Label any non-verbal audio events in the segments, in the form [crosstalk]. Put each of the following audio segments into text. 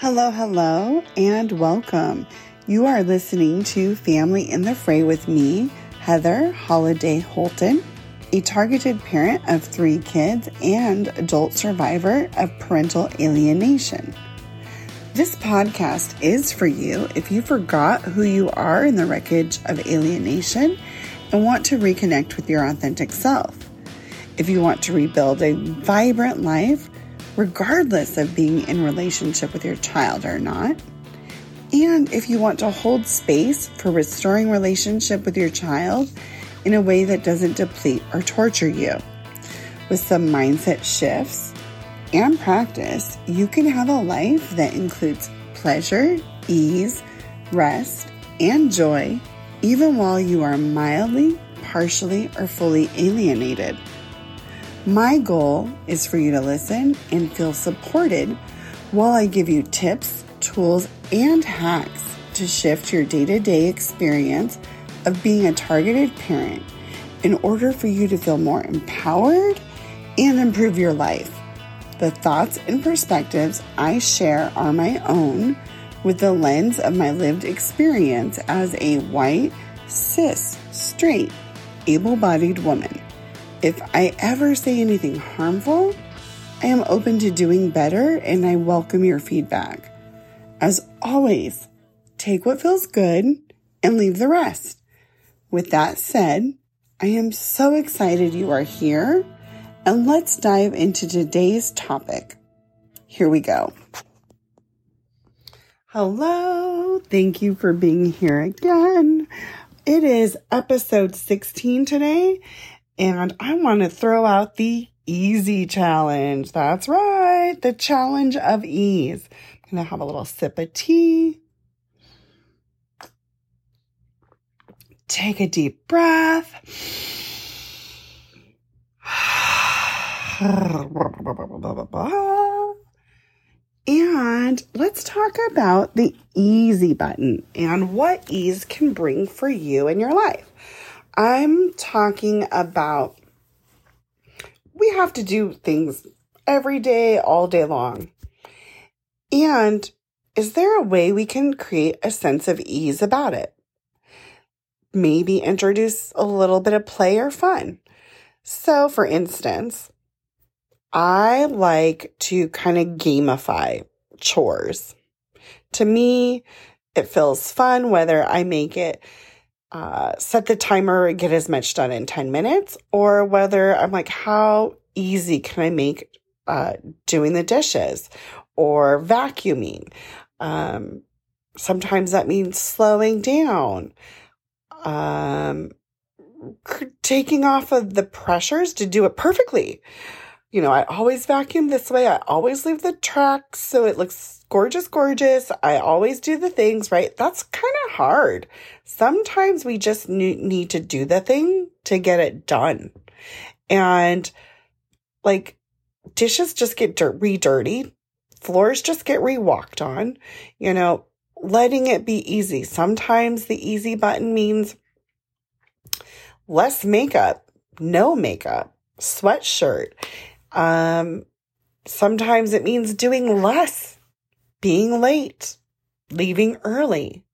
Hello, hello, and welcome. You are listening to Family in the Fray with me, Heather Holiday Holton, a targeted parent of three kids and adult survivor of parental alienation. This podcast is for you if you forgot who you are in the wreckage of alienation and want to reconnect with your authentic self. If you want to rebuild a vibrant life, regardless of being in relationship with your child or not. And if you want to hold space for restoring relationship with your child in a way that doesn't deplete or torture you. With some mindset shifts and practice, you can have a life that includes pleasure, ease, rest, and joy, even while you are mildly, partially, or fully alienated. My goal is for you to listen and feel supported while I give you tips, tools, and hacks to shift your day to day experience of being a targeted parent in order for you to feel more empowered and improve your life. The thoughts and perspectives I share are my own with the lens of my lived experience as a white, cis, straight, able bodied woman. If I ever say anything harmful, I am open to doing better and I welcome your feedback. As always, take what feels good and leave the rest. With that said, I am so excited you are here and let's dive into today's topic. Here we go. Hello. Thank you for being here again. It is episode 16 today, and I want to throw out the easy challenge. That's right, the challenge of ease. I'm going to have a little sip of tea. Take a deep breath. And let's talk about the easy button and what ease can bring for you in your life. I'm talking about we have to do things every day, all day long. And is there a way we can create a sense of ease about it? Maybe introduce a little bit of play or fun. So, for instance, I like to kind of gamify chores. To me, it feels fun whether I make it uh, set the timer, get as much done in 10 minutes, or whether I'm like, how easy can I make uh, doing the dishes or vacuuming? Um, sometimes that means slowing down, um, taking off of the pressures to do it perfectly. You know, I always vacuum this way. I always leave the tracks so it looks gorgeous, gorgeous. I always do the things, right? That's kind of hard. Sometimes we just need to do the thing to get it done. And like dishes just get dirt, re-dirty. Floors just get re-walked on. You know, letting it be easy. Sometimes the easy button means less makeup, no makeup, sweatshirt. Um, sometimes it means doing less being late, leaving early,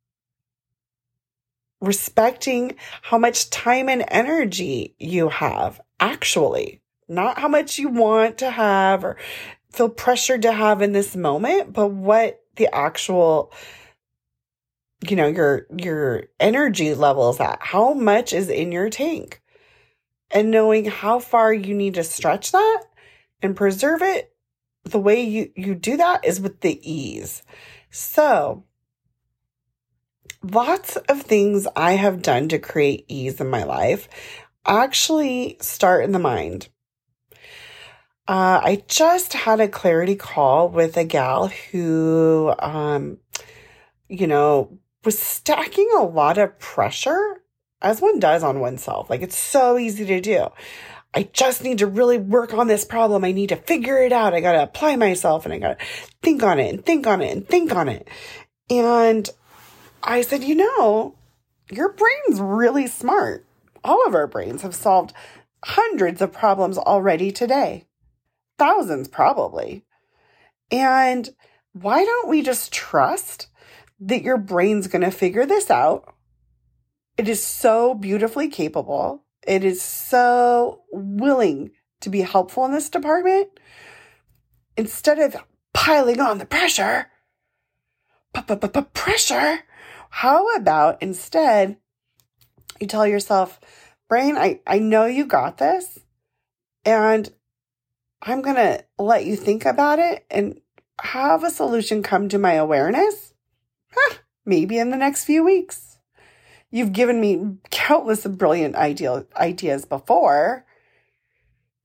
respecting how much time and energy you have, actually, not how much you want to have or feel pressured to have in this moment, but what the actual you know your your energy levels at how much is in your tank. And knowing how far you need to stretch that and preserve it the way you, you do that is with the ease. So, lots of things I have done to create ease in my life actually start in the mind. Uh, I just had a clarity call with a gal who, um, you know, was stacking a lot of pressure as one does on oneself. Like it's so easy to do. I just need to really work on this problem. I need to figure it out. I got to apply myself and I got to think on it and think on it and think on it. And I said, you know, your brain's really smart. All of our brains have solved hundreds of problems already today, thousands probably. And why don't we just trust that your brain's going to figure this out? It is so beautifully capable. It is so willing to be helpful in this department. Instead of piling on the pressure, pressure, how about instead you tell yourself, brain, I, I know you got this and I'm going to let you think about it and have a solution come to my awareness. Huh, maybe in the next few weeks. You've given me countless brilliant ideal ideas before.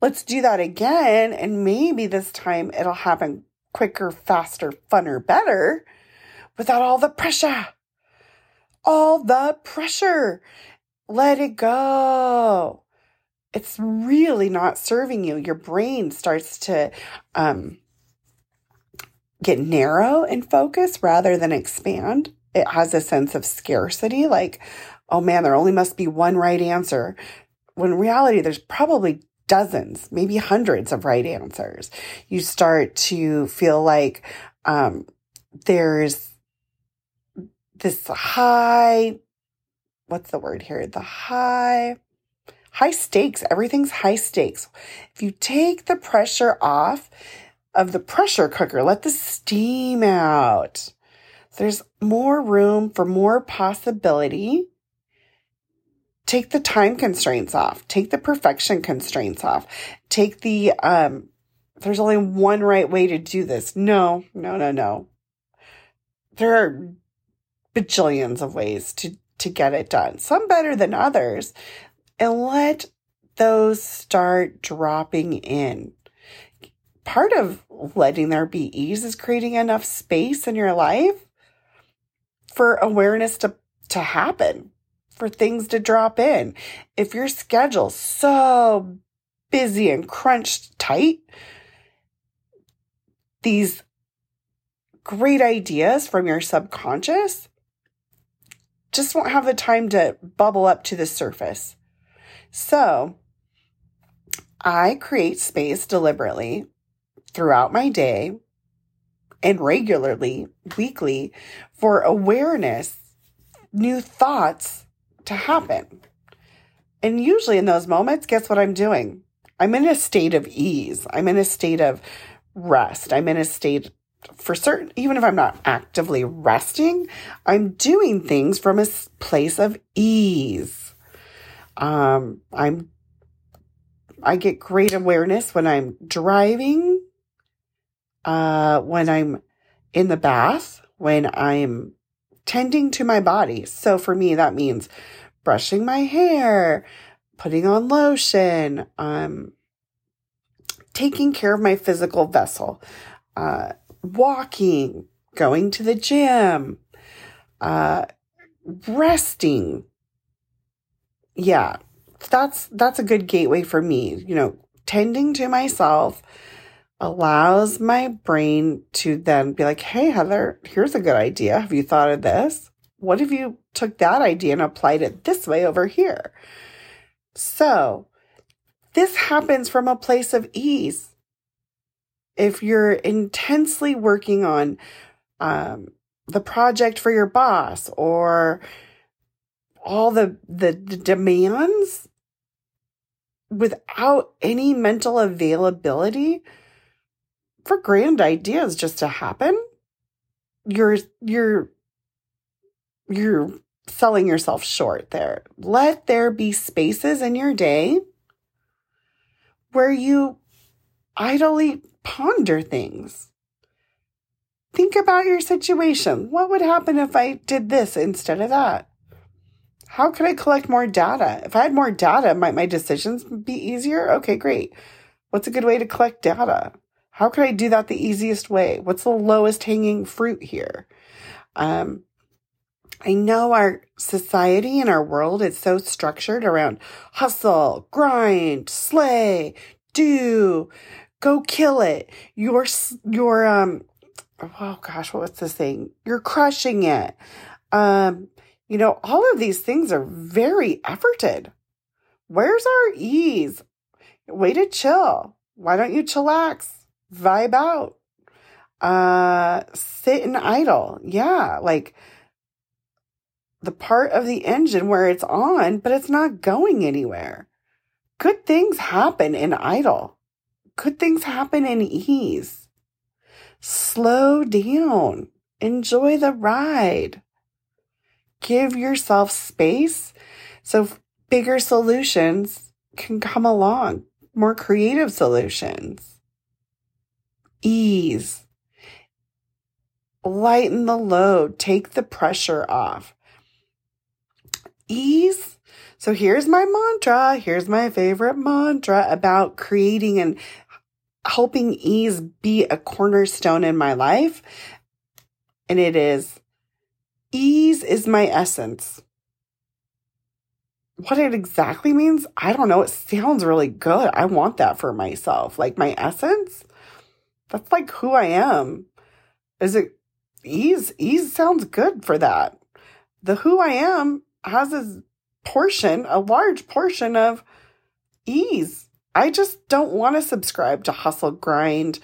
Let's do that again. And maybe this time it'll happen quicker, faster, funner, better without all the pressure. All the pressure. Let it go. It's really not serving you. Your brain starts to um, get narrow in focus rather than expand. It has a sense of scarcity, like, oh man, there only must be one right answer. When reality, there's probably dozens, maybe hundreds of right answers. You start to feel like um, there's this high, what's the word here? The high, high stakes. Everything's high stakes. If you take the pressure off, of the pressure cooker. Let the steam out. There's more room for more possibility. Take the time constraints off. Take the perfection constraints off. Take the, um, there's only one right way to do this. No, no, no, no. There are bajillions of ways to, to get it done. Some better than others. And let those start dropping in part of letting there be ease is creating enough space in your life for awareness to, to happen, for things to drop in. If your schedule's so busy and crunched tight, these great ideas from your subconscious just won't have the time to bubble up to the surface. So I create space deliberately throughout my day and regularly, weekly, for awareness, new thoughts to happen. And usually in those moments, guess what I'm doing? I'm in a state of ease. I'm in a state of rest. I'm in a state for certain, even if I'm not actively resting, I'm doing things from a place of ease. Um, I'm, I get great awareness when I'm driving uh, when I'm in the bath, when I'm tending to my body. So for me, that means brushing my hair, putting on lotion, um, taking care of my physical vessel, uh, walking, going to the gym, uh, resting. Yeah, that's that's a good gateway for me. You know, tending to myself, allows my brain to then be like, Hey, Heather, here's a good idea. Have you thought of this? What if you took that idea and applied it this way over here? So this happens from a place of ease. If you're intensely working on um, the project for your boss or all the, the, the demands without any mental availability, for grand ideas just to happen, you're you're you're selling yourself short there. Let there be spaces in your day where you idly ponder things. Think about your situation. What would happen if I did this instead of that? How could I collect more data? If I had more data, might my decisions be easier? Okay, great. What's a good way to collect data? How can I do that the easiest way? What's the lowest hanging fruit here? Um, I know our society and our world is so structured around hustle, grind, slay, do, go kill it. You're, you're, um, oh gosh, what's the saying? You're crushing it. Um, you know, all of these things are very efforted. Where's our ease? Way to chill. Why don't you chillax? Vibe out. Uh, sit and idle. Yeah. Like the part of the engine where it's on, but it's not going anywhere. Good things happen in idle. Good things happen in ease. Slow down. Enjoy the ride. Give yourself space so bigger solutions can come along, more creative solutions. Ease. Lighten the load. Take the pressure off. Ease. So here's my mantra. Here's my favorite mantra about creating and helping ease be a cornerstone in my life. And it is ease is my essence. What it exactly means, I don't know. It sounds really good. I want that for myself. Like my essence, that's like who I am. Is it ease? Ease sounds good for that. The who I am has this portion, a large portion of ease. I just don't want to subscribe to hustle, grind,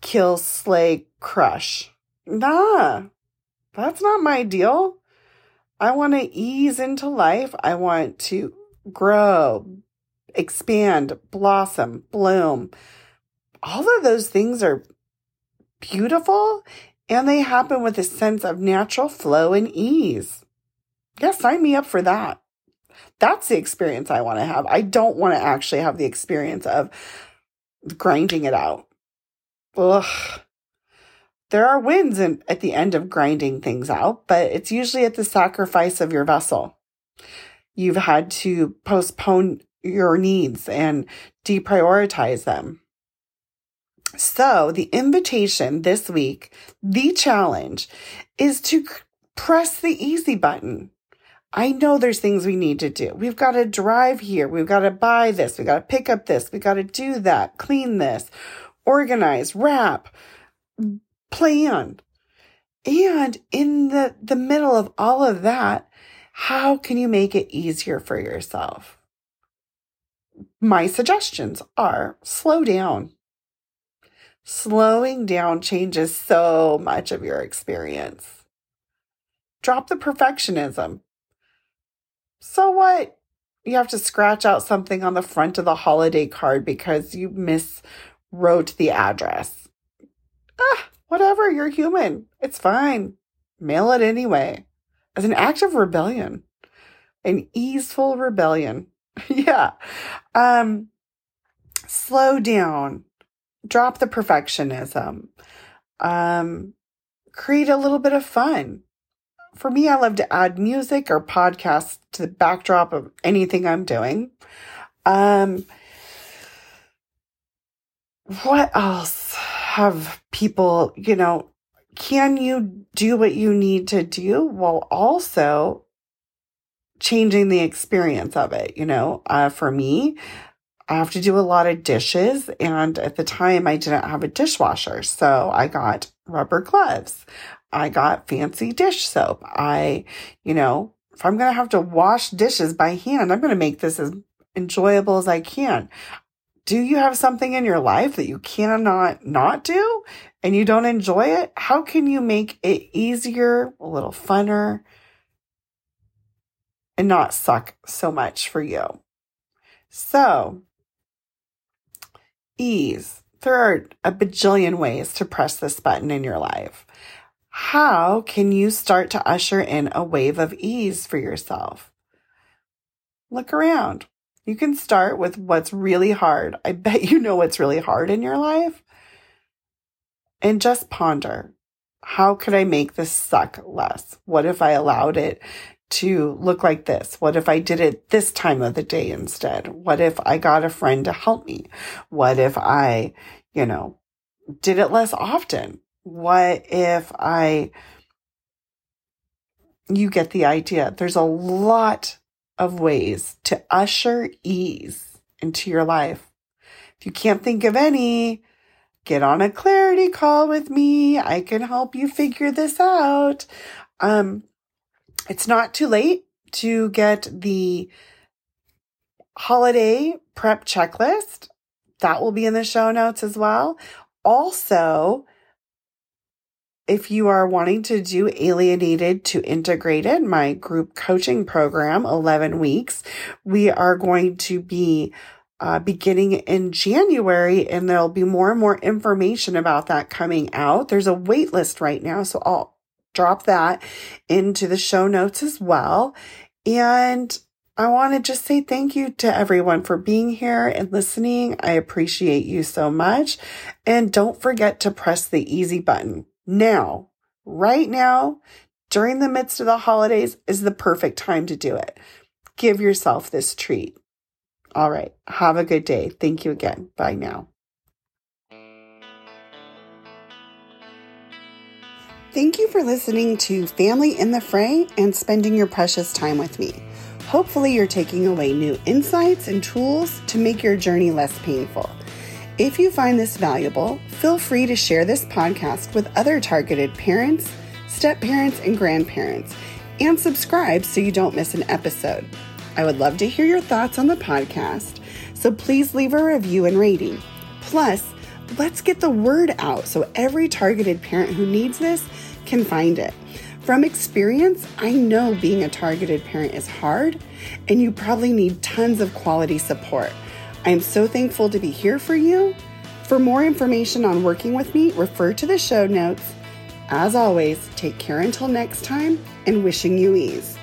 kill, slay, crush. Nah, that's not my deal. I want to ease into life. I want to grow, expand, blossom, bloom. All of those things are beautiful and they happen with a sense of natural flow and ease. Yeah, sign me up for that. That's the experience I want to have. I don't want to actually have the experience of grinding it out. Ugh. There are wins in, at the end of grinding things out, but it's usually at the sacrifice of your vessel. You've had to postpone your needs and deprioritize them. So the invitation this week, the challenge is to press the easy button. I know there's things we need to do. We've got to drive here. We've got to buy this. We've got to pick up this. We've got to do that, clean this, organize, wrap, plan. And in the, the middle of all of that, how can you make it easier for yourself? My suggestions are slow down. Slowing down changes so much of your experience. Drop the perfectionism. So what? You have to scratch out something on the front of the holiday card because you miswrote the address. Ah, whatever, you're human. It's fine. Mail it anyway. As an act of rebellion. An easeful rebellion. [laughs] yeah. Um slow down. Drop the perfectionism. Um create a little bit of fun for me, I love to add music or podcasts to the backdrop of anything I'm doing. Um, what else have people, you know, can you do what you need to do while also changing the experience of it? You know, uh, for me, I have to do a lot of dishes. And at the time, I didn't have a dishwasher. So I got rubber gloves. I got fancy dish soap. I, you know, if I'm going to have to wash dishes by hand, I'm going to make this as enjoyable as I can. Do you have something in your life that you cannot not do and you don't enjoy it? How can you make it easier, a little funner, and not suck so much for you? So, ease. There are a bajillion ways to press this button in your life. How can you start to usher in a wave of ease for yourself? Look around. You can start with what's really hard. I bet you know what's really hard in your life. And just ponder how could I make this suck less? What if I allowed it to look like this? What if I did it this time of the day instead? What if I got a friend to help me? What if I, you know, did it less often? what if I, you get the idea. There's a lot of ways to usher ease into your life. If you can't think of any, get on a clarity call with me. I can help you figure this out. Um, it's not too late to get the holiday prep checklist. That will be in the show notes as well. Also, if you are wanting to do alienated to integrated, my group coaching program, 11 weeks, we are going to be uh, beginning in January, and there'll be more and more information about that coming out. There's a wait list right now, so I'll drop that into the show notes as well. And I want to just say thank you to everyone for being here and listening. I appreciate you so much. And don't forget to press the easy button now, right now, during the midst of the holidays is the perfect time to do it. Give yourself this treat. All right. Have a good day. Thank you again. Bye now. Thank you for listening to Family in the Fray and spending your precious time with me. Hopefully, you're taking away new insights and tools to make your journey less painful. If you find this valuable, feel free to share this podcast with other targeted parents, step parents, and grandparents, and subscribe so you don't miss an episode. I would love to hear your thoughts on the podcast, so please leave a review and rating. Plus, let's get the word out so every targeted parent who needs this can find it. From experience, I know being a targeted parent is hard, and you probably need tons of quality support. I am so thankful to be here for you. For more information on working with me, refer to the show notes. As always, take care until next time and wishing you ease.